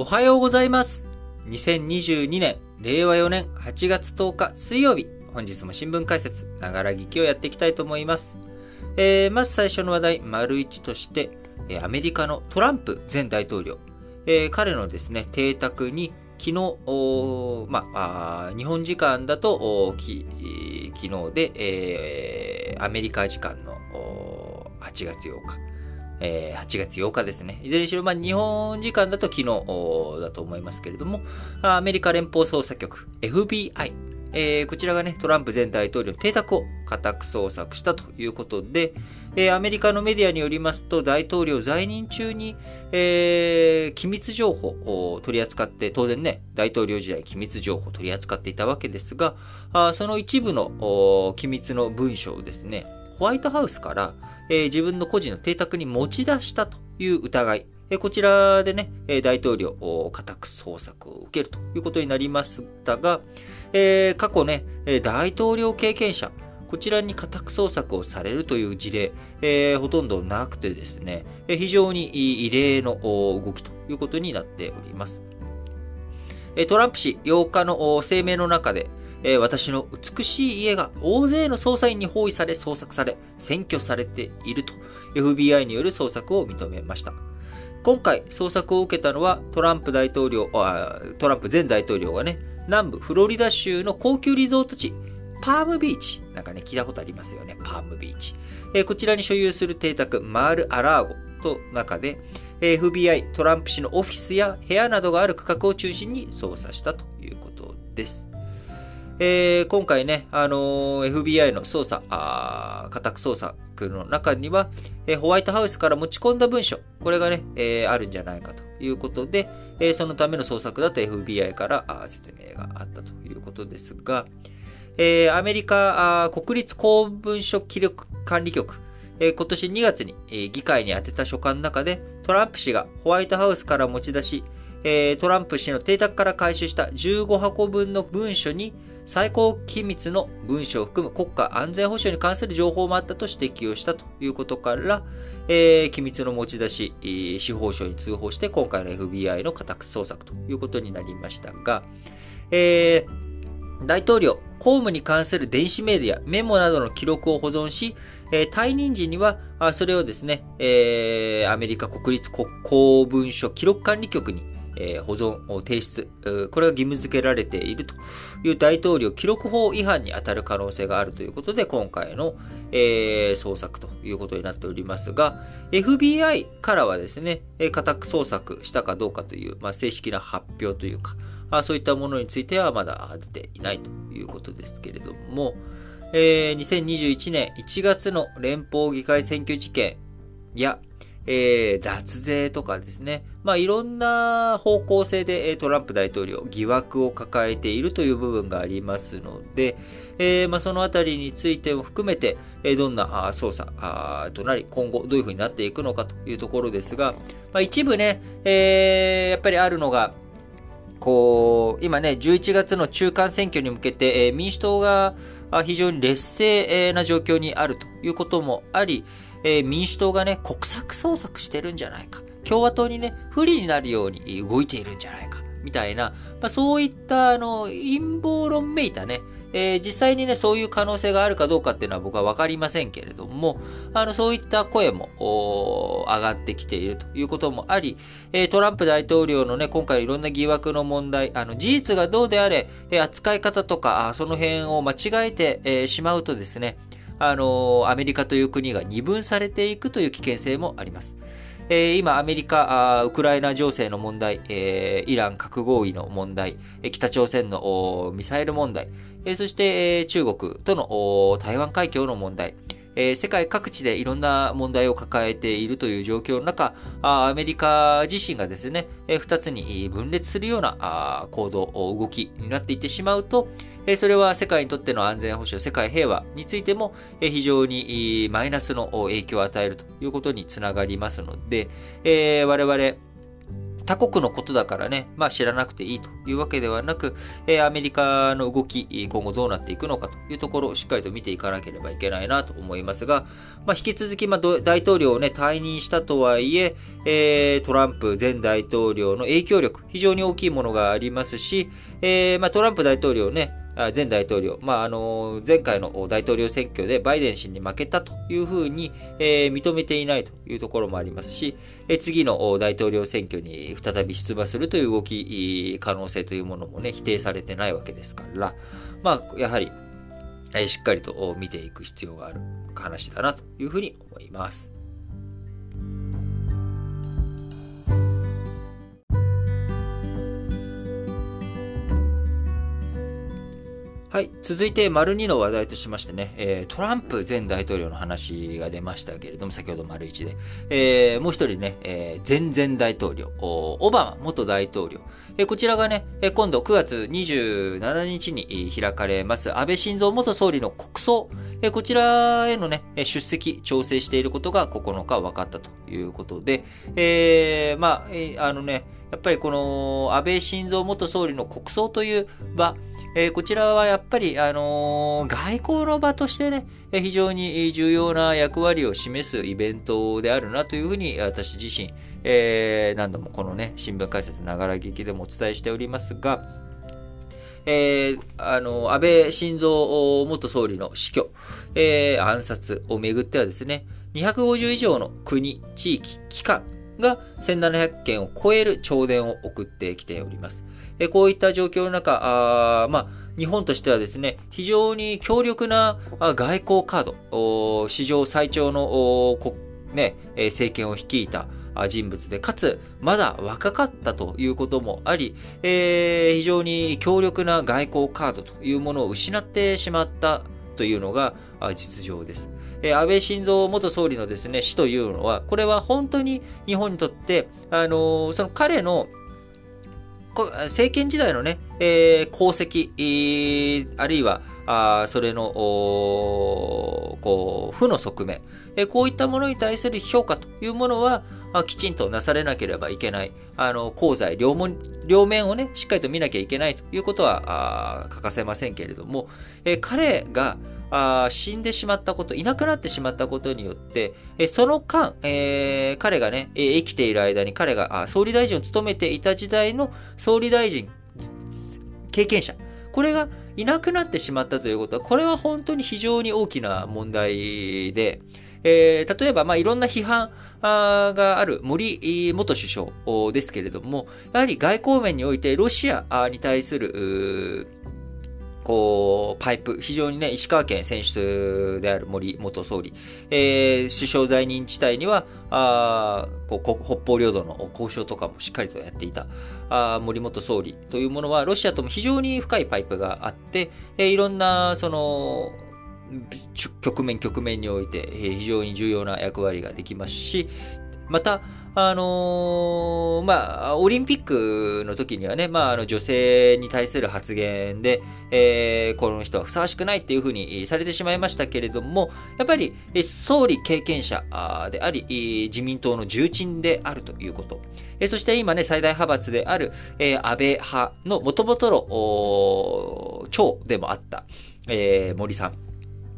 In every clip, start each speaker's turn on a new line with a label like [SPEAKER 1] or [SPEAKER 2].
[SPEAKER 1] おはようございます。2022年、令和4年8月10日水曜日、本日も新聞解説、ながら聞きをやっていきたいと思います。えー、まず最初の話題、丸1として、アメリカのトランプ前大統領、えー、彼のですね、邸宅に昨日、まあ、日本時間だと、昨日で、えー、アメリカ時間の8月8日、えー、8月8日ですね。いずれにしろ、まあ、日本時間だと昨日だと思いますけれども、アメリカ連邦捜査局、FBI、えー、こちらがね、トランプ前大統領の邸宅を家宅捜索したということで、えー、アメリカのメディアによりますと、大統領在任中に、えー、機密情報を取り扱って、当然ね、大統領時代機密情報を取り扱っていたわけですが、あその一部の機密の文書をですね、ホワイトハウスから、えー、自分の個人の邸宅に持ち出したという疑い。えー、こちらでねえ、大統領、家宅捜索を受けるということになりましたが、えー、過去ね、大統領経験者、こちらに家宅捜索をされるという事例、えー、ほとんどなくてですね、え非常に異例の動きということになっております。トランプ氏8日の声明の中で、えー、私の美しい家が大勢の捜査員に包囲され捜索され、占拠されていると FBI による捜索を認めました。今回捜索を受けたのはトランプ大統領、トランプ前大統領がね、南部フロリダ州の高級リゾート地、パームビーチ。なんかね、聞いたことありますよね。パームビーチ。えー、こちらに所有する邸宅、マール・アラーゴと中で、FBI、トランプ氏のオフィスや部屋などがある区画を中心に捜査したということです。えー、今回ね、あのー、FBI の捜査、家宅捜索の中には、えー、ホワイトハウスから持ち込んだ文書、これがね、えー、あるんじゃないかということで、え、そのための捜索だと FBI からあ説明があったということですが、え、アメリカあ国立公文書記録管理局、えー、今年2月に、え、議会に宛てた書簡の中で、トランプ氏がホワイトハウスから持ち出し、え、トランプ氏の邸宅から回収した15箱分の文書に、最高機密の文書を含む国家安全保障に関する情報もあったと指摘をしたということから、えー、機密の持ち出し、司法省に通報して今回の FBI の家宅捜索ということになりましたが、えー、大統領、公務に関する電子メディア、メモなどの記録を保存し、えー、退任時には、あそれをですね、えー、アメリカ国立国公文書記録管理局にえ保存、提出、これが義務付けられているという大統領記録法違反に当たる可能性があるということで、今回の、えー、捜索ということになっておりますが、FBI からはですね、家宅捜索したかどうかという、まあ、正式な発表というか、あそういったものについてはまだ出ていないということですけれども、えー、2021年1月の連邦議会選挙事件や、えー、脱税とかですね。まあ、いろんな方向性でトランプ大統領疑惑を抱えているという部分がありますので、えー、まあ、そのあたりについても含めて、えどんな捜査となり、今後どういうふうになっていくのかというところですが、まあ、一部ね、えー、やっぱりあるのが、こう、今ね、11月の中間選挙に向けて、え民主党が非常に劣勢な状況にあるということもあり、えー、民主党がね、国策捜索してるんじゃないか。共和党にね、不利になるように動いているんじゃないか。みたいな、まあ、そういった、あの、陰謀論めいたね、えー、実際にね、そういう可能性があるかどうかっていうのは僕はわかりませんけれども、あの、そういった声も、上がってきているということもあり、えー、トランプ大統領のね、今回いろんな疑惑の問題、あの、事実がどうであれ、えー、扱い方とか、その辺を間違えて、えー、しまうとですね、あの、アメリカという国が二分されていくという危険性もあります。えー、今、アメリカ、ウクライナ情勢の問題、えー、イラン核合意の問題、北朝鮮のミサイル問題、えー、そして、えー、中国との台湾海峡の問題、えー、世界各地でいろんな問題を抱えているという状況の中、アメリカ自身がですね、二つに分裂するような行動、動きになっていってしまうと、それは世界にとっての安全保障、世界平和についても非常にマイナスの影響を与えるということにつながりますのでえ、我々、他国のことだからね、まあ知らなくていいというわけではなく、えアメリカの動き、今後どうなっていくのかというところをしっかりと見ていかなければいけないなと思いますが、まあ引き続き、まあ大統領をね、退任したとはいえ、え、トランプ前大統領の影響力、非常に大きいものがありますし、え、まあトランプ大統領ね、前大統領、まあ、あの、前回の大統領選挙でバイデン氏に負けたというふうに、えー、認めていないというところもありますし、え、次の大統領選挙に再び出馬するという動き、可能性というものもね、否定されてないわけですから、まあ、やはり、え、しっかりと見ていく必要がある話だなというふうに思います。はい。続いて、丸2の話題としましてね、えー、トランプ前大統領の話が出ましたけれども、先ほど丸1で。えー、もう一人ね、えー、前々大統領、オバマ元大統領。えー、こちらがね、今度9月27日に開かれます、安倍晋三元総理の国葬。えー、こちらへのね、出席、調整していることが9日分かったということで、えー、まあ、えー、あのね、やっぱりこの安倍晋三元総理の国葬という場、えー、こちらはやっぱり、あのー、外交の場としてね、非常に重要な役割を示すイベントであるなというふうに私自身、えー、何度もこのね、新聞解説ながら劇でもお伝えしておりますが、えー、あの、安倍晋三元総理の死去、えー、暗殺をめぐってはですね、250以上の国、地域、機関が1700件を超える弔電を送ってきております。えこういった状況の中、あまあ、日本としてはですね、非常に強力な外交カード、史上最長のね、政権を率いた人物で、かつ、まだ若かったということもあり、えー、非常に強力な外交カードというものを失ってしまったというのが実情です。え安倍晋三元総理のですね、死というのは、これは本当に日本にとって、あのその彼の政権時代のね、えー、功績、えー、あるいは、あそれの、こう、負の側面、えー、こういったものに対する評価というものは、あきちんとなされなければいけない。あの、功罪両面、両面をね、しっかりと見なきゃいけないということは、あ欠かせませんけれども、えー、彼が、あ死んでしまったこと、いなくなってしまったことによって、えその間、えー、彼がね、え生きている間に彼があ総理大臣を務めていた時代の総理大臣経験者、これがいなくなってしまったということは、これは本当に非常に大きな問題で、えー、例えば、まあ、いろんな批判がある森元首相ですけれども、やはり外交面においてロシアに対する、こう、パイプ、非常にね、石川県選出である森元総理、えー、首相在任地帯には、あこう北方領土の交渉とかもしっかりとやっていた、あ森元総理。というものは、ロシアとも非常に深いパイプがあって、えー、いろんな、その、局面局面において、え、非常に重要な役割ができますし、また、あのー、まあ、オリンピックの時にはね、まあ、あの、女性に対する発言で、えー、この人はふさわしくないっていうふうにされてしまいましたけれども、やっぱり、総理経験者であり、自民党の重鎮であるということ。そして今ね、最大派閥である、安倍派の元々の長でもあった、えー、森さん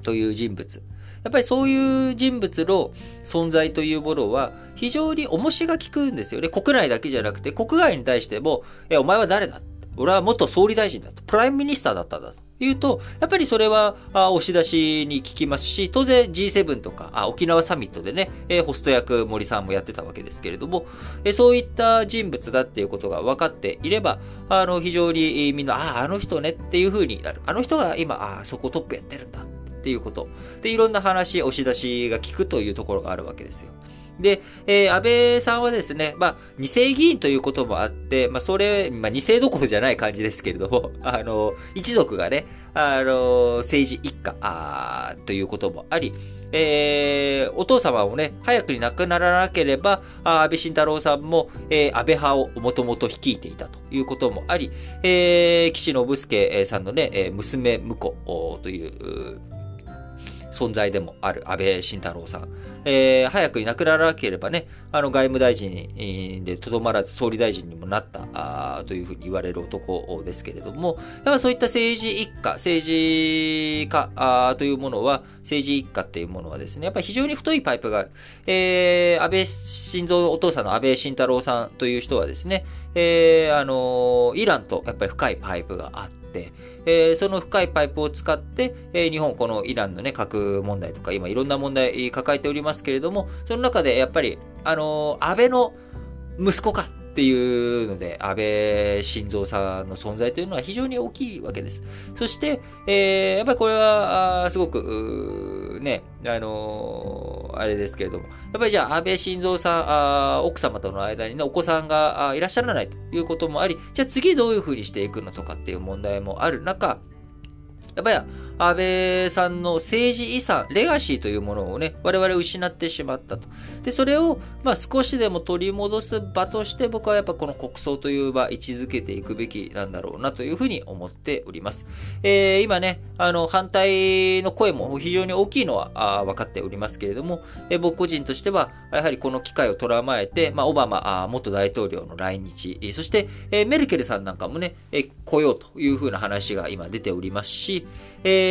[SPEAKER 1] という人物。やっぱりそういう人物の存在というものは非常に重しが効くんですよね。国内だけじゃなくて国外に対しても、え、お前は誰だ俺は元総理大臣だと。 prime minister だったんだと。いうと、やっぱりそれは、押し出しに効きますし、当然 G7 とか、あ沖縄サミットでね、えー、ホスト役森さんもやってたわけですけれども、えー、そういった人物だっていうことが分かっていれば、あの、非常にみんな、ああ、あの人ねっていう風になる。あの人が今、ああ、そこトップやってるんだっていうこと。で、いろんな話、押し出しが効くというところがあるわけですよ。で、えー、安倍さんはですね、まあ、二世議員ということもあって、まあ、それ、まあ、二世どころじゃない感じですけれども、あの、一族がね、あの、政治一家、あということもあり、えー、お父様もね、早くに亡くならなければ、安倍晋太郎さんも、えー、安倍派をもともと率いていたということもあり、えー、岸信介さんのね、娘婿という、存在でもある安倍晋太郎さん。えー、早くに亡くならなければね、あの外務大臣でとどまらず総理大臣にもなったあというふうに言われる男ですけれども、やっぱそういった政治一家、政治家というものは、政治一家っていうものはですね、やっぱり非常に太いパイプがある。えー、安倍晋三のお父さんの安倍晋太郎さんという人はですね、えー、あのイランとやっぱり深いパイプがあって、えー、その深いパイプを使って、えー、日本、このイランのね、核問題とか、今いろんな問題抱えておりますますけれども、その中でやっぱり、あのー、安倍の息子かっていうので、安倍晋三さんの存在というのは非常に大きいわけです。そして、えー、やっぱりこれは、すごく、ね、あのー、あれですけれども、やっぱりじゃあ安倍晋三さん、奥様との間にね、お子さんがいらっしゃらないということもあり、じゃあ次どういうふうにしていくのとかっていう問題もある中、やっぱり安倍さんの政治遺産、レガシーというものをね、我々失ってしまったと。で、それを、まあ少しでも取り戻す場として僕はやっぱこの国葬という場、位置づけていくべきなんだろうなというふうに思っております。えー、今ね、あの、反対の声も非常に大きいのはあ分かっておりますけれども、えー、僕個人としては、やはりこの機会を捉まえて、まあ、オバマ元大統領の来日、そして、えー、メルケルさんなんかもね、えー、来ようというふうな話が今出ておりますし、えー、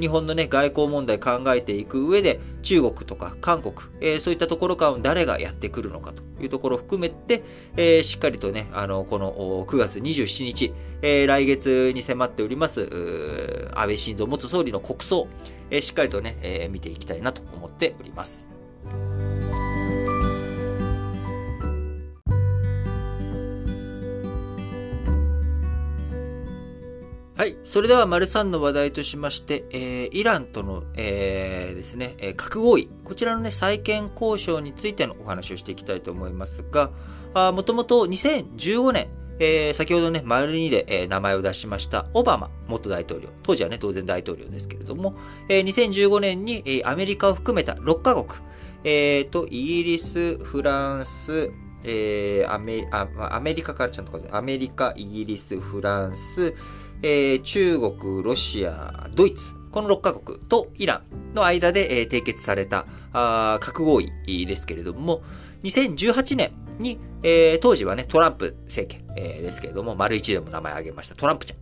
[SPEAKER 1] 日本のね、外交問題考えていく上で、中国とか韓国、えー、そういったところから誰がやってくるのかというところを含めて、えー、しっかりとね、あの、この9月27日、えー、来月に迫っております、安倍晋三元総理の国葬、えー、しっかりとね、えー、見ていきたいなと思っております。はい。それでは、丸3の話題としまして、えー、イランとの、えー、ですね、えー、核合意。こちらのね、再建交渉についてのお話をしていきたいと思いますが、あもともと2015年、えー、先ほどね、丸2で、えー、名前を出しました、オバマ元大統領。当時はね、当然大統領ですけれども、えー、2015年に、えー、アメリカを含めた6カ国、えー、と、イギリス、フランス、えー、アメあアメリカからちゃんとアメリカ、イギリス、フランス、えー、中国、ロシア、ドイツ、この6カ国とイランの間で、えー、締結されたあ核合意ですけれども、2018年に、えー、当時はね、トランプ政権、えー、ですけれども、丸一でも名前挙げました、トランプちゃん。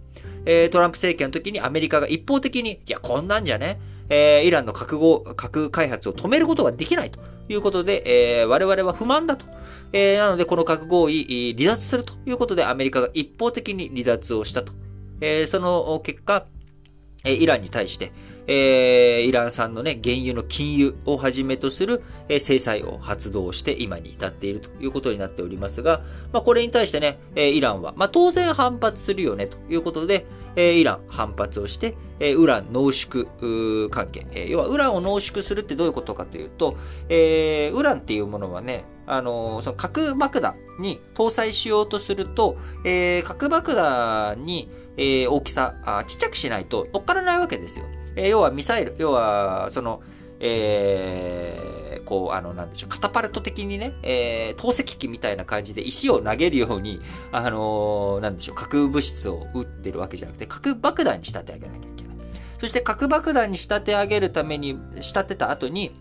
[SPEAKER 1] えー、トランプ政権の時にアメリカが一方的に、いや、こんなんじゃね、えー、イランの核合、核開発を止めることができないということで、えー、我々は不満だと。えー、なので、この核合意、離脱するということで、アメリカが一方的に離脱をしたとえー、その結果、えイランに対して、えー、イラン産のね、原油の禁輸をはじめとする、えー、制裁を発動して今に至っているということになっておりますが、まあ、これに対してね、えー、イランは、まあ、当然反発するよねということで、えー、イラン反発をして、えー、ウラン濃縮関係、えー、要はウランを濃縮するってどういうことかというと、えー、ウランっていうものはね、あのその核爆弾に搭載しようとすると、えー、核爆弾に、えー、大きさあ、ちっちゃくしないと乗っからないわけですよ。えー、要はミサイル、要は、その、えー、こう、あの、なんでしょう、カタパルト的にね、えー、投石機みたいな感じで石を投げるように、あのー、なんでしょう、核物質を撃ってるわけじゃなくて、核爆弾に仕立て上げなきゃいけない。そして核爆弾に仕立て上げるために、仕立てた後に、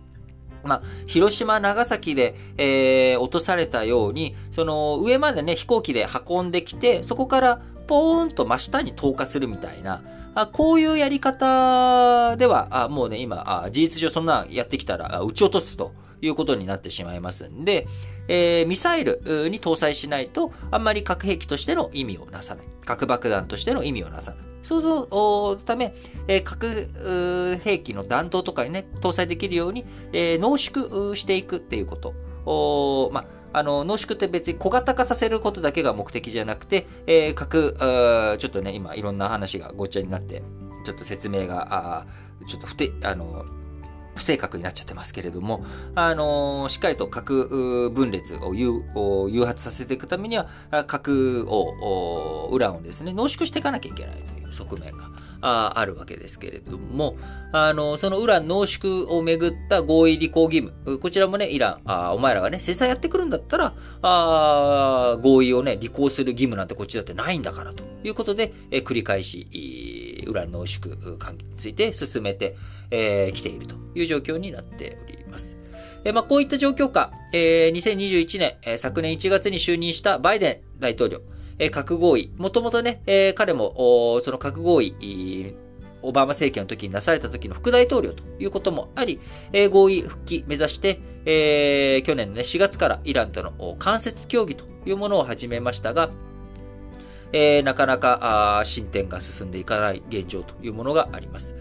[SPEAKER 1] まあ、広島、長崎で、えー、落とされたように、その上までね、飛行機で運んできて、そこからポーンと真下に投下するみたいな、あこういうやり方では、あもうね、今あ、事実上そんなやってきたら、撃ち落とすということになってしまいますんで、えー、ミサイルに搭載しないと、あんまり核兵器としての意味をなさない。核爆弾としての意味をなさない。そうのため、えー、核兵器の弾頭とかにね、搭載できるように、えー、濃縮していくっていうこと。おまああの、濃縮って別に小型化させることだけが目的じゃなくて、えー、核、ちょっとね、今いろんな話がごっちゃになって、ちょっと説明が、あちょっと不て、あの、不正確になっちゃってますけれども、あのー、しっかりと核分裂を誘発させていくためには、核を、ウランをですね、濃縮していかなきゃいけないという側面がああるわけですけれども、あの、そのウラン濃縮をめぐった合意履行義務、こちらもね、イラン、あお前らがね、制裁やってくるんだったら、あ合意をね、履行する義務なんてこっちだってないんだからと。いうことで、え繰り返し、ウラン濃縮関係について進めてき、えー、ていると。いう状況になっております。えまあ、こういった状況下、えー、2021年、え、昨年1月に就任したバイデン大統領、核合意、もともとね、彼も、その核合意、オバマ政権の時になされた時の副大統領ということもあり、合意復帰目指して、去年のね、4月からイランとの間接協議というものを始めましたが、なかなか進展が進んでいかない現状というものがあります。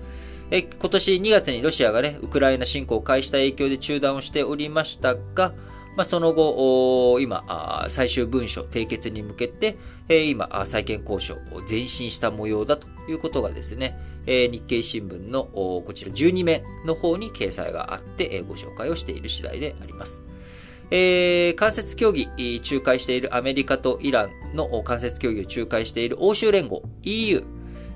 [SPEAKER 1] 今年2月にロシアがね、ウクライナ侵攻を開始した影響で中断をしておりましたが、まあ、その後、今、最終文書締結に向けて、今、再建交渉を前進した模様だということがですね、日経新聞のこちら12面の方に掲載があってご紹介をしている次第であります。えー、間接協議、仲介しているアメリカとイランの間接協議を仲介している欧州連合 EU、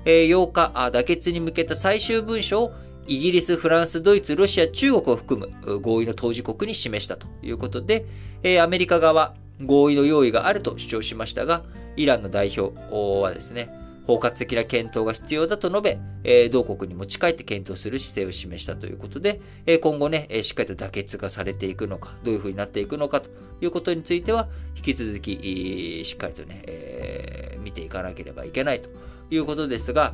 [SPEAKER 1] えー、8日、妥結に向けた最終文書をイギリス、フランス、ドイツ、ロシア、中国を含む合意の当事国に示したということで、え、アメリカ側、合意の用意があると主張しましたが、イランの代表はですね、包括的な検討が必要だと述べ、え同国に持ち帰って検討する姿勢を示したということで、え今後ね、しっかりと妥結がされていくのか、どういう風になっていくのかということについては、引き続き、しっかりとね、え見ていかなければいけないということですが、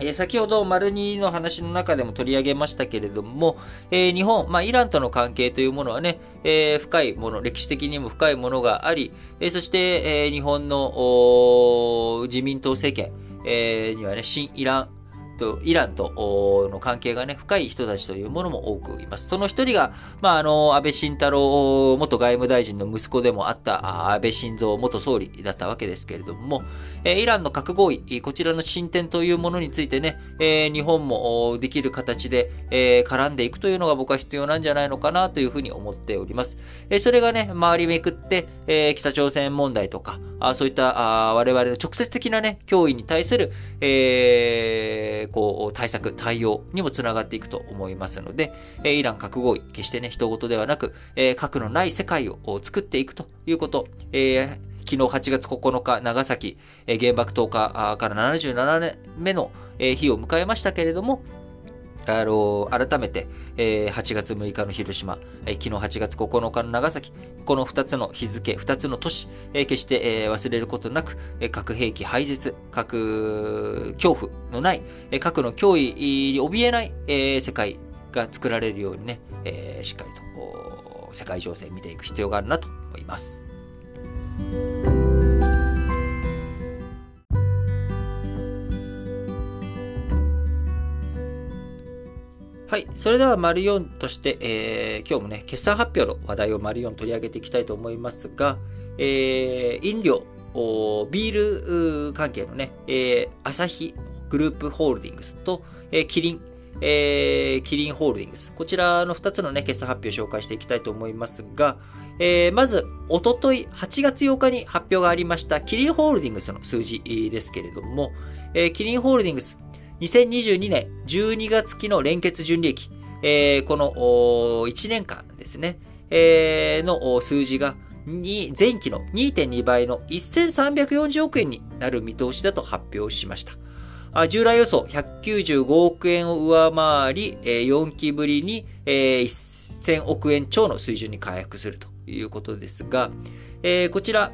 [SPEAKER 1] え先ほど、丸二の話の中でも取り上げましたけれども、え、日本、まあ、イランとの関係というものはね、え、深いもの、歴史的にも深いものがあり、え、そして、え日本の自民党政権、えにはね、新イランと、イランとの関係がね、深い人たちというものも多くいます。その一人が、まあ、あの、安倍晋太郎元外務大臣の息子でもあった安倍晋三元総理だったわけですけれども、えイランの核合意、こちらの進展というものについてね、え日本もできる形で、え絡んでいくというのが僕は必要なんじゃないのかなというふうに思っております。えそれがね、周りめくって、え北朝鮮問題とか、あそういったあ我々の直接的なね、脅威に対する、えー、こう、対策、対応にもつながっていくと思いますので、えイラン核合意、決してね、人事ではなく、え核のない世界を作っていくということ、えー、昨日8月9日、長崎、原爆投下から77年目の日を迎えましたけれども、あの、改めて、えー、8月6日の広島、えー、昨日8月9日の長崎、この2つの日付、2つの都市、えー、決して、えー、忘れることなく、えー、核兵器廃絶、核恐怖のない、えー、核の脅威に怯えない、えー、世界が作られるようにね、えー、しっかりと世界情勢を見ていく必要があるなと思います。はい。それでは、丸4として、えー、今日もね、決算発表の話題を丸4取り上げていきたいと思いますが、えー、飲料、ビール関係のね、えー、アサヒグループホールディングスと、えー、キリン、えー、キリンホールディングス。こちらの2つのね、決算発表を紹介していきたいと思いますが、えー、まず、おととい8月8日に発表がありました、キリンホールディングスの数字ですけれども、えー、キリンホールディングス、2022年12月期の連結純利益、えー、この1年間ですね、えー、の数字が前期の2.2倍の1340億円になる見通しだと発表しました。従来予想195億円を上回り、4期ぶりに1000億円超の水準に回復するということですが、こちら、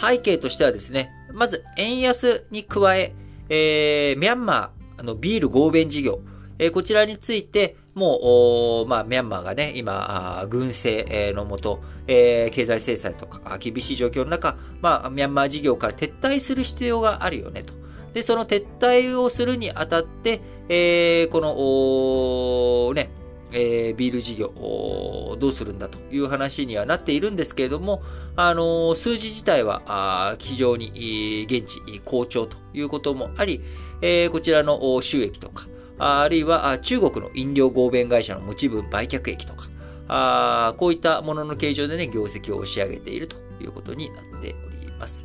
[SPEAKER 1] 背景としてはですね、まず円安に加え、えー、ミャンマー、の、ビール合弁事業、えー、こちらについて、もう、まあ、ミャンマーがね、今、軍政のもと、えー、経済制裁とか、厳しい状況の中、まあ、ミャンマー事業から撤退する必要があるよね、と。で、その撤退をするにあたって、えー、この、ね、えー、ビール事業をどうするんだという話にはなっているんですけれども、あの、数字自体は非常に現地好調ということもあり、えー、こちらの収益とか、あるいは中国の飲料合弁会社の持ち分売却益とか、あこういったものの形状でね、業績を押し上げているということになっております。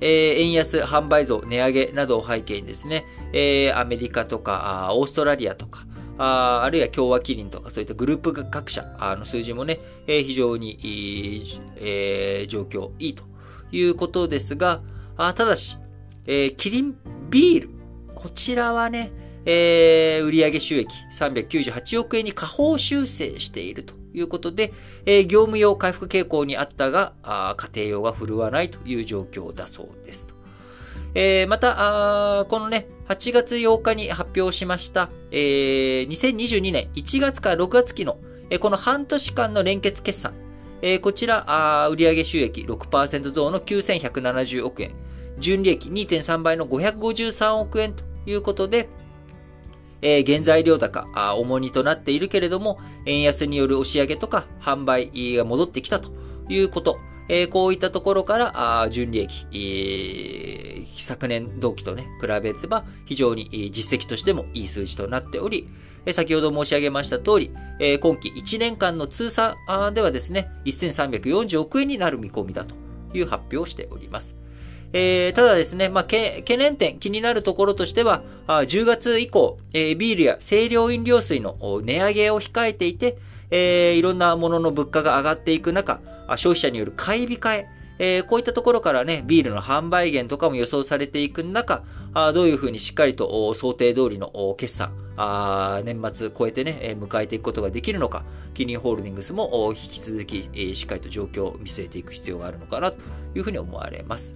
[SPEAKER 1] えー、円安、販売増、値上げなどを背景にですね、えー、アメリカとか、オーストラリアとか、ああるいは共和キリンとかそういったグループ各社の数字もね、えー、非常にいい、えー、状況いいということですが、あただし、えー、キリンビール、こちらはね、えー、売上収益398億円に下方修正しているということで、えー、業務用回復傾向にあったが、家庭用が振るわないという状況だそうです。えー、また、このね、8月8日に発表しました、えー、2022年1月から6月期の、えー、この半年間の連結決算、えー、こちら、あ売上収益6%増の9170億円、純利益2.3倍の553億円ということで、えー、原材料高、重荷となっているけれども、円安による押し上げとか販売が戻ってきたということ、えー、こういったところから、純利益、えー、昨年同期とね、比べれば非常に実績としてもいい数字となっており、先ほど申し上げました通り、今期1年間の通算ではですね、1340億円になる見込みだという発表をしております。えー、ただですね、まあ、懸念点、気になるところとしては、あ10月以降、えー、ビールや清涼飲料水の値上げを控えていて、えー、いろんなものの物価が上がっていく中、消費者による買い控え、えー、こういったところからね、ビールの販売減とかも予想されていく中、あどういうふうにしっかりと想定通りの決算、あ年末超えてね、迎えていくことができるのか、キリンホールディングスも引き続きしっかりと状況を見据えていく必要があるのかなというふうに思われます。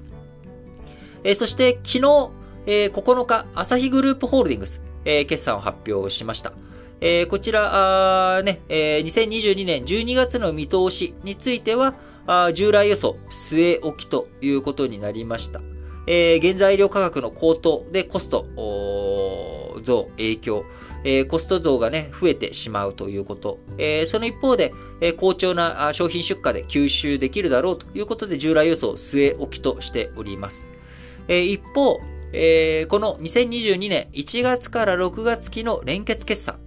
[SPEAKER 1] え、そして昨日、えー、9日、アサヒグループホールディングス、え、決算を発表しました。え、こちら、ね、えー、2022年12月の見通しについては、あ従来予想、据え置きということになりました。えー、原材料価格の高騰でコスト増、影響、えー、コスト増がね、増えてしまうということ。えー、その一方で、えー、好調な商品出荷で吸収できるだろうということで、従来予想据え置きとしております。え一方、えこの2022年1月から6月期の連結決算。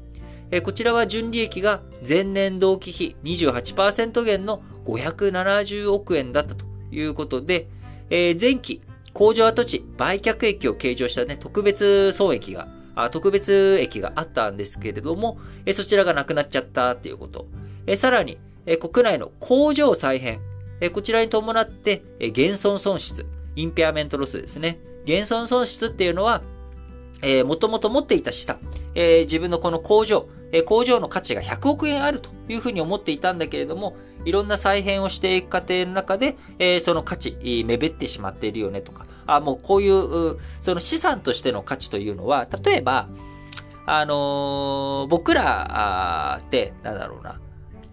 [SPEAKER 1] えこちらは純利益が前年同期比28%減の570億円だったということで、え前期工場跡地売却益を計上したね、特別損益が、あ特別益があったんですけれども、えそちらがなくなっちゃったっていうこと。えさらに、え国内の工場再編、えこちらに伴って、え減損損失、 impairment loss ですね。減損損失っていうのは、えー、もともと持っていた資産、えー、自分のこの工場、工場の価値が100億円あるというふうに思っていたんだけれども、いろんな再編をしていく過程の中で、えー、その価値、目減ってしまっているよねとか、あ、もうこういう、その資産としての価値というのは、例えば、あのー、僕らって、なんだろうな、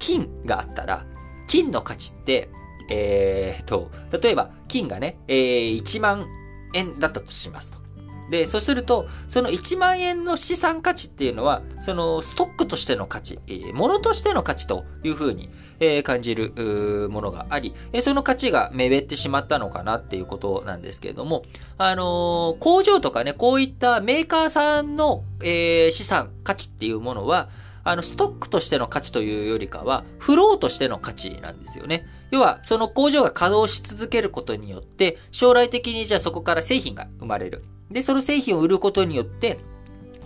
[SPEAKER 1] 金があったら、金の価値って、えー、と、例えば、金がね、えー、1万円だったとしますと。で、そうすると、その1万円の資産価値っていうのは、そのストックとしての価値、えー、物としての価値というふうに、えー、感じるものがあり、えー、その価値が目減ってしまったのかなっていうことなんですけれども、あのー、工場とかね、こういったメーカーさんの、えー、資産、価値っていうものは、あの、ストックとしての価値というよりかは、フローとしての価値なんですよね。要は、その工場が稼働し続けることによって、将来的にじゃあそこから製品が生まれる。で、その製品を売ることによって、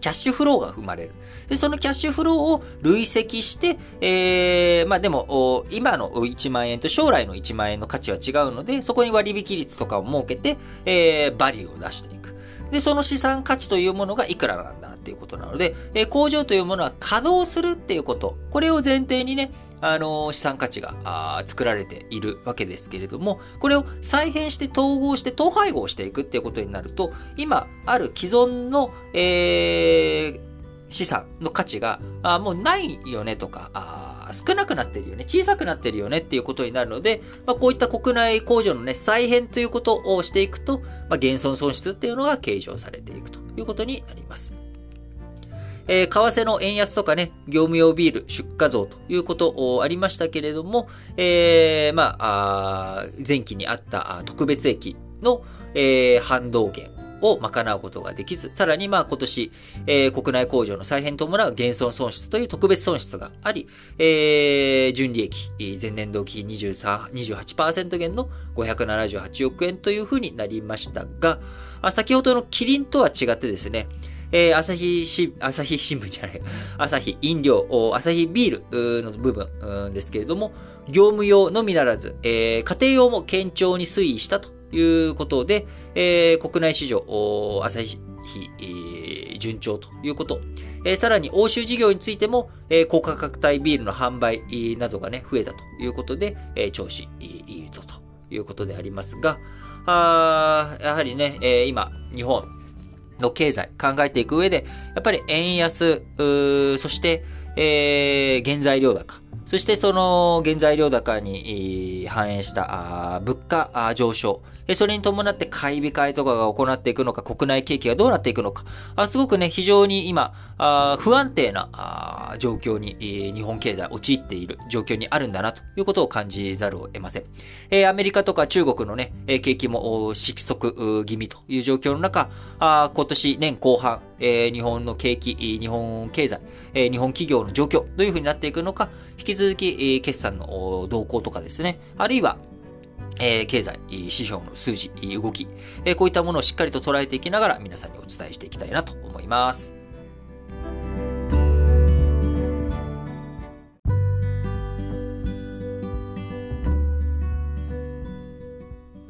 [SPEAKER 1] キャッシュフローが生まれる。で、そのキャッシュフローを累積して、えー、まあでも、今の1万円と将来の1万円の価値は違うので、そこに割引率とかを設けて、えー、バリューを出していく。で、その資産価値というものがいくらなんだっていうことなので、えー、工場というものは稼働するっていうこと。これを前提にね、あの、資産価値が作られているわけですけれども、これを再編して統合して統廃合していくっていうことになると、今ある既存の、えー、資産の価値が、あもうないよねとか、あ少なくなってるよね、小さくなってるよねっていうことになるので、まあ、こういった国内工場のね、再編ということをしていくと、まあ、減損損失っていうのが計上されていくということになります。えー、為替の円安とかね、業務用ビール出荷増ということありましたけれども、えー、まあ、あ前期にあった特別益の、えー、反動減を賄うことができず、さらにまあ今年、えー、国内工場の再編と伴う減損損失という特別損失があり、えー、純利益、前年度期23、28%減の578億円というふうになりましたが、先ほどのキリンとは違ってですね、えー、朝日し、朝日新聞じゃない、朝日飲料、朝日ビールの部分ですけれども、業務用のみならず、えー、家庭用も堅調に推移したということで、えー、国内市場、朝日非、順調ということ。えー、さらに欧州事業についても、えー、高価格帯ビールの販売などがね、増えたということで、えー、調子いいぞということでありますが、あやはりね、えー、今、日本の経済考えていく上で、やっぱり円安、そして、えー、原材料高、そしてその原材料高に反映した物価上昇、それに伴って買い控えとかが行っていくのか、国内景気がどうなっていくのか、すごくね、非常に今、不安定な状況に日本経済陥っている状況にあるんだなということを感じざるを得ません。アメリカとか中国のね、景気も失速気味という状況の中、今年年後半、日本の景気、日本経済、日本企業の状況、どういうふうになっていくのか、引き続き、決算の動向とかですね、あるいは、え、経済指標の数字、動き、え、こういったものをしっかりと捉えていきながら皆さんにお伝えしていきたいなと思います。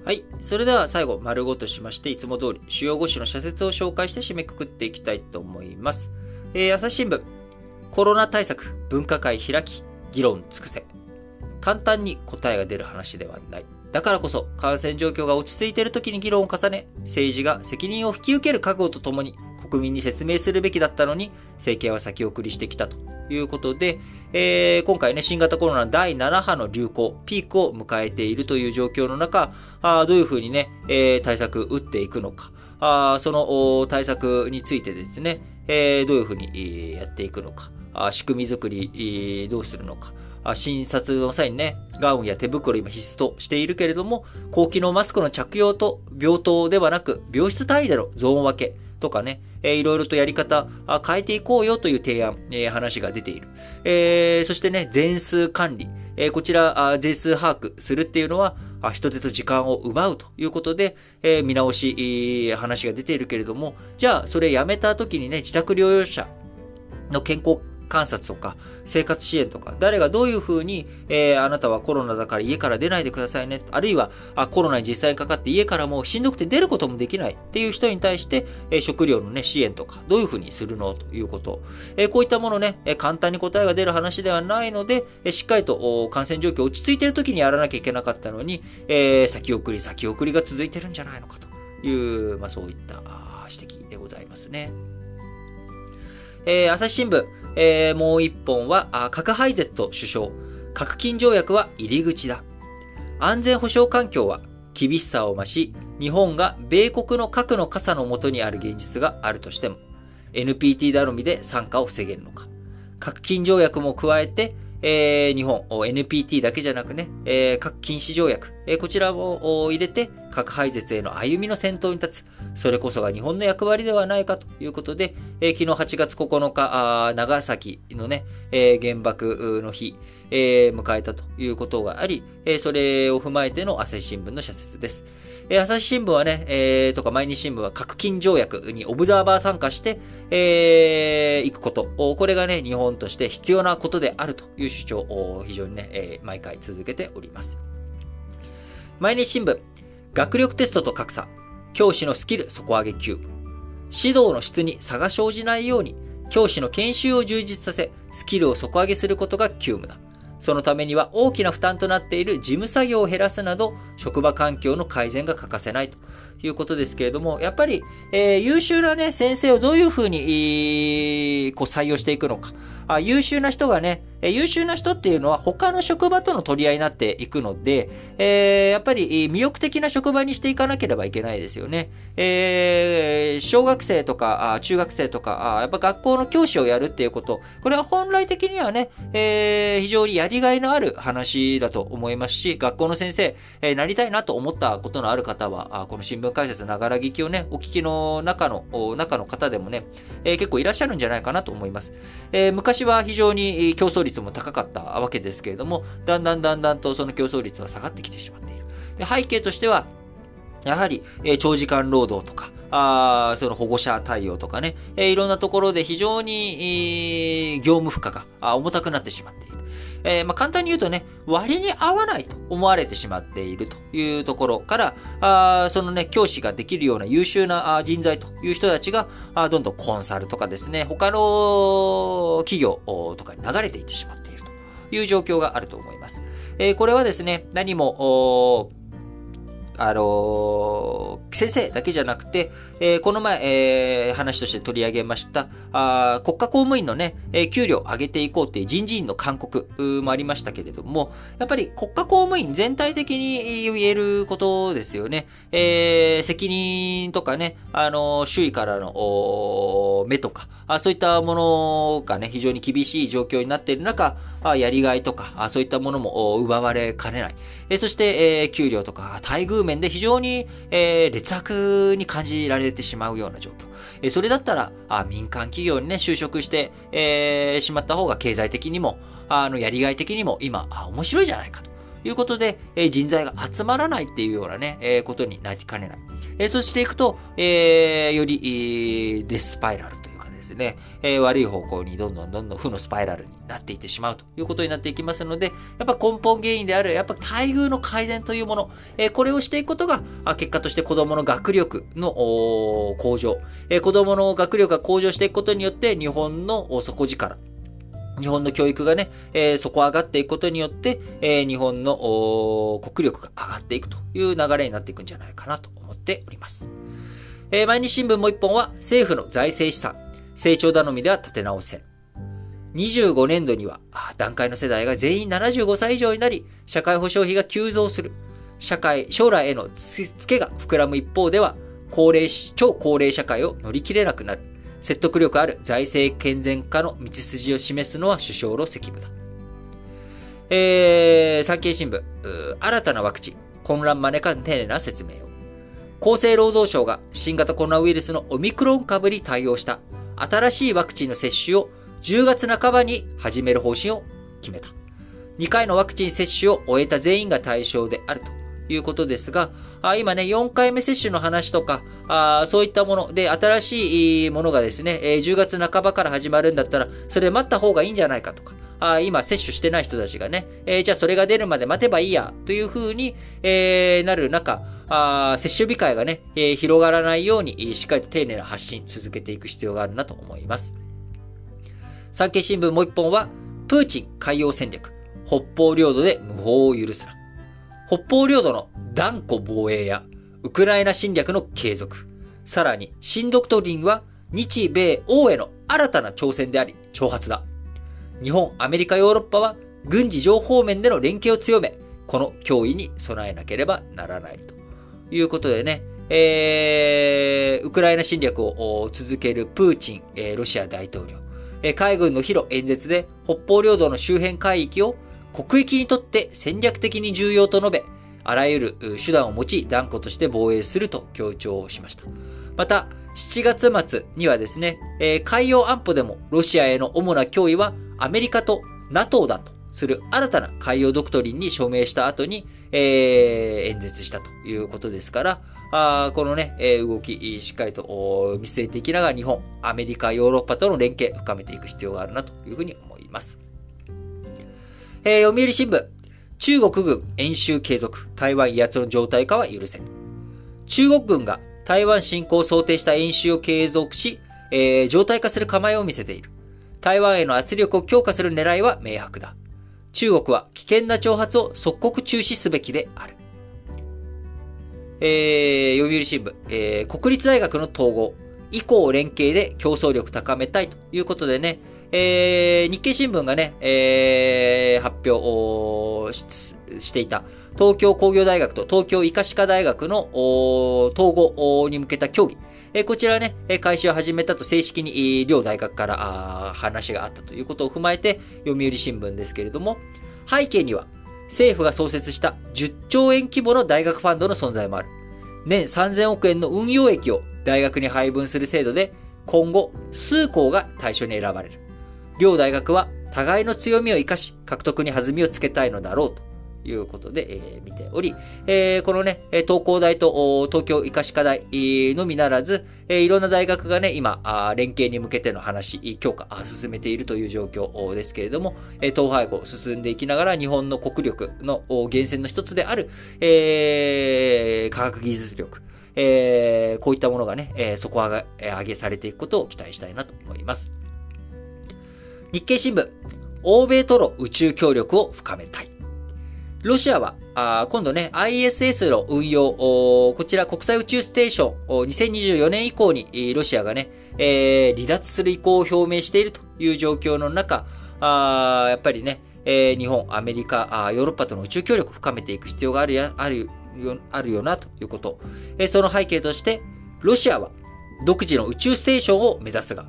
[SPEAKER 1] はい。それでは最後、丸ごとしまして、いつも通り主要5種の社説を紹介して締めくくっていきたいと思います。えー、朝日新聞、コロナ対策、分科会開き、議論尽くせ。簡単に答えが出る話ではない。だからこそ、感染状況が落ち着いている時に議論を重ね、政治が責任を引き受ける覚悟とともに、国民に説明するべきだったのに、政権は先送りしてきたということで、えー、今回ね、新型コロナ第7波の流行、ピークを迎えているという状況の中、あどういうふうにね、えー、対策打っていくのか、あその対策についてですね、えー、どういうふうにやっていくのか、仕組み作り、どうするのか、診察の際にね、ガウンや手袋今必須としているけれども、高機能マスクの着用と病棟ではなく、病室単位でのゾーン分けとかね、えー、いろいろとやり方変えていこうよという提案、えー、話が出ている。えー、そしてね、全数管理。えー、こちら、全数把握するっていうのは、人手と時間を奪うということで、えー、見直し、話が出ているけれども、じゃあ、それやめた時にね、自宅療養者の健康観察とか、生活支援とか、誰がどういうふうに、えー、あなたはコロナだから家から出ないでくださいね。あるいは、あコロナに実際にかかって家からもうしんどくて出ることもできないっていう人に対して、えー、食料のね、支援とか、どういうふうにするの？ということ。えー、こういったものね、え簡単に答えが出る話ではないので、えしっかりと感染状況落ち着いている時にやらなきゃいけなかったのに、え先送り先送りが続いてるんじゃないのかという、まあそういった指摘でございますね。えー、朝日新聞、えー、もう一本は、核廃絶と首相。核禁条約は入り口だ。安全保障環境は厳しさを増し、日本が米国の核の傘の下にある現実があるとしても、NPT 頼みで参加を防げるのか。核禁条約も加えて、えー、日本、NPT だけじゃなくね、えー、核禁止条約、えー、こちらを入れて、核廃絶への歩みの先頭に立つ。それこそが日本の役割ではないかということで、えー、昨日8月9日、長崎のね、えー、原爆の日、えー、迎えたということがあり、えー、それを踏まえての朝日新聞の社説です。えー、朝日新聞はね、えー、とか毎日新聞は核禁条約にオブザーバー参加して、えー、行くこと。これがね、日本として必要なことであるという主張を非常にね、えー、毎回続けております。毎日新聞、学力テストと格差、教師のスキル底上げ級。指導の質に差が生じないように、教師の研修を充実させ、スキルを底上げすることが急務だ。そのためには大きな負担となっている事務作業を減らすなど、職場環境の改善が欠かせないということですけれども、やっぱり、えー、優秀なね、先生をどういうふうに、こう採用していくのか。あ優秀な人がね、え優秀な人っていうのは他の職場との取り合いになっていくので、えー、やっぱり魅力的な職場にしていかなければいけないですよね。えー、小学生とか中学生とか、やっぱ学校の教師をやるっていうこと、これは本来的にはね、えー、非常にやりがいのある話だと思いますし、学校の先生、え、なりたいなと思ったことのある方は、この新聞解説ながら聞きをね、お聞きの中の、中の方でもね、え、結構いらっしゃるんじゃないかなと思います。え、昔は非常に競争率も高かったわけですけれども、だんだんだんだんとその競争率は下がってきてしまっている。で背景としては、やはり、え長時間労働とか、あその保護者対応とかね、えー、いろんなところで非常に、えー、業務負荷が重たくなってしまっている。えー、まあ、簡単に言うとね、割に合わないと思われてしまっているというところから、あそのね、教師ができるような優秀な人材という人たちが、あどんどんコンサルとかですね、他の企業とかに流れていってしまっているという状況があると思います。えー、これはですね、何も、あのー、先生だけじゃなくて、えー、この前、えー、話として取り上げました、あ国家公務員のね、え、給料上げていこうっていう人事院の勧告もありましたけれども、やっぱり国家公務員全体的に言えることですよね。え、責任とかね、あの、周囲からの目とかあ、そういったものがね、非常に厳しい状況になっている中、あやりがいとかあ、そういったものも奪われかねない。え、そして、え、給料とか待遇面で非常に、えー、劣悪に感じられてしまうような状況。えー、それだったら、あ民間企業にね、就職して、えー、しまった方が経済的にも、あの、やりがい的にも今、あ面白いじゃないかと。いうことで、え、人材が集まらないっていうようなね、え、ことになりかねない。え、そうしていくと、え、より、デスパイラルというですね、えー、悪い方向にどんどんどんどん負のスパイラルになっていってしまうということになっていきますので、やっぱ根本原因である、やっぱ待遇の改善というもの、えー、これをしていくことが、結果として子供の学力の向上、えー、子供の学力が向上していくことによって、日本の底力、日本の教育がね、えー、底上がっていくことによって、えー、日本の国力が上がっていくという流れになっていくんじゃないかなと思っております。えー、毎日新聞もう一本は政府の財政資産、成長頼みでは立て直せ25年度には、段階の世代が全員75歳以上になり、社会保障費が急増する。社会、将来への付けが膨らむ一方では、高齢、超高齢社会を乗り切れなくなる。説得力ある財政健全化の道筋を示すのは首相の責務だ。えー、産経新聞、新たなワクチン、混乱招かん丁寧な説明を。厚生労働省が新型コロナウイルスのオミクロン株に対応した新しいワクチンの接種を10月半ばに始める方針を決めた。2回のワクチン接種を終えた全員が対象であるということですが、あ今ね、4回目接種の話とか、あそういったもので、新しいものがですね、え、10月半ばから始まるんだったら、それ待った方がいいんじゃないかとか、あ今接種してない人たちがね、えー、じゃあそれが出るまで待てばいいや、という風に、えー、なる中、あ接種控えがね、えー、広がらないように、しっかりと丁寧な発信続けていく必要があるなと思います。産経新聞もう一本は、プーチン海洋戦略、北方領土で無法を許すな。北方領土の断固防衛や、ウクライナ侵略の継続、さらに新ドクトリンは日米欧への新たな挑戦であり、挑発だ。日本、アメリカ、ヨーロッパは軍事情報面での連携を強め、この脅威に備えなければならないと。いうことでね、えー、ウクライナ侵略を続けるプーチン、えー、ロシア大統領、えー、海軍の広演説で北方領土の周辺海域を国益にとって戦略的に重要と述べ、あらゆる手段を用い断固として防衛すると強調しました。また、7月末にはですね、えー、海洋安保でもロシアへの主な脅威はアメリカと NATO だとする新たな海洋ドクトリンに署名した後に、えー、演説したということですから、あこのね、え動き、しっかりと見据えていきながら日本、アメリカ、ヨーロッパとの連携深めていく必要があるなというふうに思います。えー、読売新聞、中国軍演習継続、台湾威圧の状態化は許せぬ。中国軍が台湾侵攻を想定した演習を継続し、えー、状態化する構えを見せている。台湾への圧力を強化する狙いは明白だ。中国は危険な挑発を即刻中止すべきである。えー、読売新聞、えー、国立大学の統合、以降連携で競争力高めたいということでね、えー、日経新聞がね、えー、発表していた、東京工業大学と東京医科歯科大学の統合に向けた協議。えこちらね、開始を始めたと正式に両大学から話があったということを踏まえて、読売新聞ですけれども、背景には政府が創設した10兆円規模の大学ファンドの存在もある。年3000億円の運用益を大学に配分する制度で、今後、数校が対象に選ばれる。両大学は互いの強みを生かし、獲得に弾みをつけたいのだろうということで、えー、見ており、えー、このね、東工大と東京医科歯科大のみならず、えー、いろんな大学がね、今、連携に向けての話、強化、進めているという状況ですけれども、東廃校進んでいきながら日本の国力の源泉の一つである、えー、科学技術力、えー、こういったものがね、えー、底上げされていくことを期待したいなと思います。日経新聞、欧米との宇宙協力を深めたい。ロシアは、あ今度ね、ISS の運用、こちら国際宇宙ステーション、2024年以降にロシアがね、えー、離脱する意向を表明しているという状況の中、あやっぱりね、えー、日本、アメリカあ、ヨーロッパとの宇宙協力を深めていく必要があるや、あるよ、あるよな、ということ。えー、その背景として、ロシアは独自の宇宙ステーションを目指すが、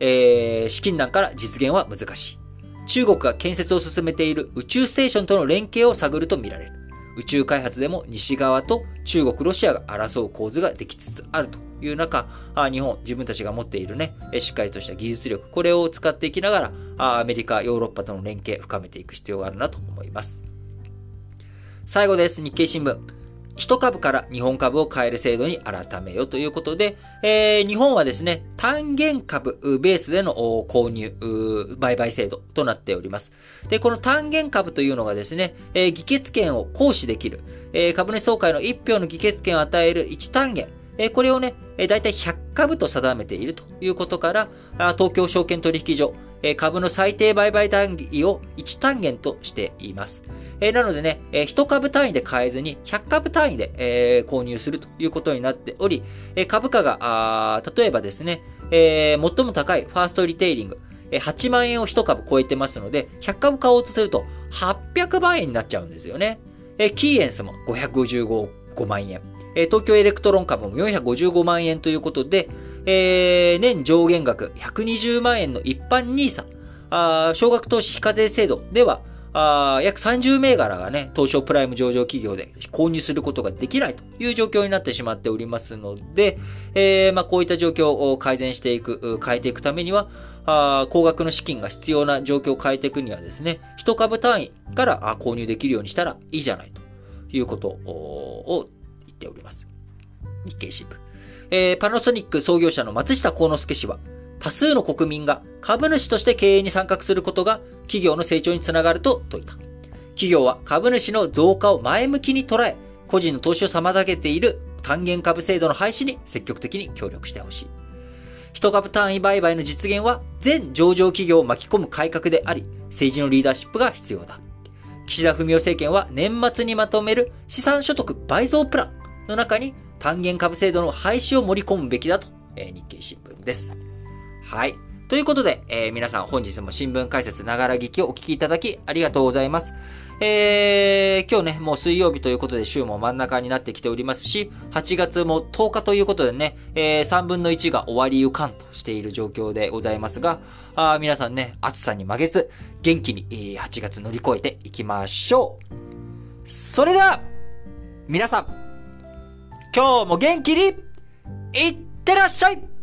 [SPEAKER 1] えー、資金難から実現は難しい。中国が建設を進めている宇宙ステーションとの連携を探るとみられる。宇宙開発でも西側と中国、ロシアが争う構図ができつつあるという中、日本、自分たちが持っているね、しっかりとした技術力、これを使っていきながら、アメリカ、ヨーロッパとの連携、深めていく必要があるなと思います。最後です。日経新聞。一株から日本株を買える制度に改めよということで、えー、日本はですね、単元株ベースでの購入、売買制度となっております。で、この単元株というのがですね、えー、議決権を行使できる、えー、株主総会の1票の議決権を与える1単元、えー、これをね、えー、大体100株と定めているということから、東京証券取引所、え株の最低売買単位を1単元としています。えなのでね、え1株単位で買えずに100株単位で、え購入するということになっており、え株価が、例えばですね、え最も高いファーストリテイリング、え8万円を1株超えてますので、100株買おうとすると800万円になっちゃうんですよね。えキーエンスも555万円。え東京エレクトロン株も455万円ということで、えー、年上限額120万円の一般 NISA、少額投資非課税制度では、あ約30銘柄がね、東証プライム上場企業で購入することができないという状況になってしまっておりますので、えー、まあ、こういった状況を改善していく、変えていくためには、あ高額の資金が必要な状況を変えていくにはですね、一株単位から購入できるようにしたらいいじゃないということを言っております。日経新聞。えー、パナソニック創業者の松下幸之助氏は、多数の国民が株主として経営に参画することが企業の成長につながると説いた。企業は株主の増加を前向きに捉え、個人の投資を妨げている還元株制度の廃止に積極的に協力してほしい。一株単位売買の実現は全上場企業を巻き込む改革であり、政治のリーダーシップが必要だ。岸田文雄政権は年末にまとめる資産所得倍増プランの中に還元株制度の廃止を盛り込むべきだと、え、日経新聞です。はい。ということで、えー、皆さん本日も新聞解説ながら聞きをお聞きいただきありがとうございます。えー、今日ね、もう水曜日ということで週も真ん中になってきておりますし、8月も10日ということでね、えー、3分の1が終わりゆかんとしている状況でございますが、あ皆さんね、暑さに負けず、元気に、8月乗り越えていきましょう。それでは、皆さん、今日も元気に、いってらっしゃい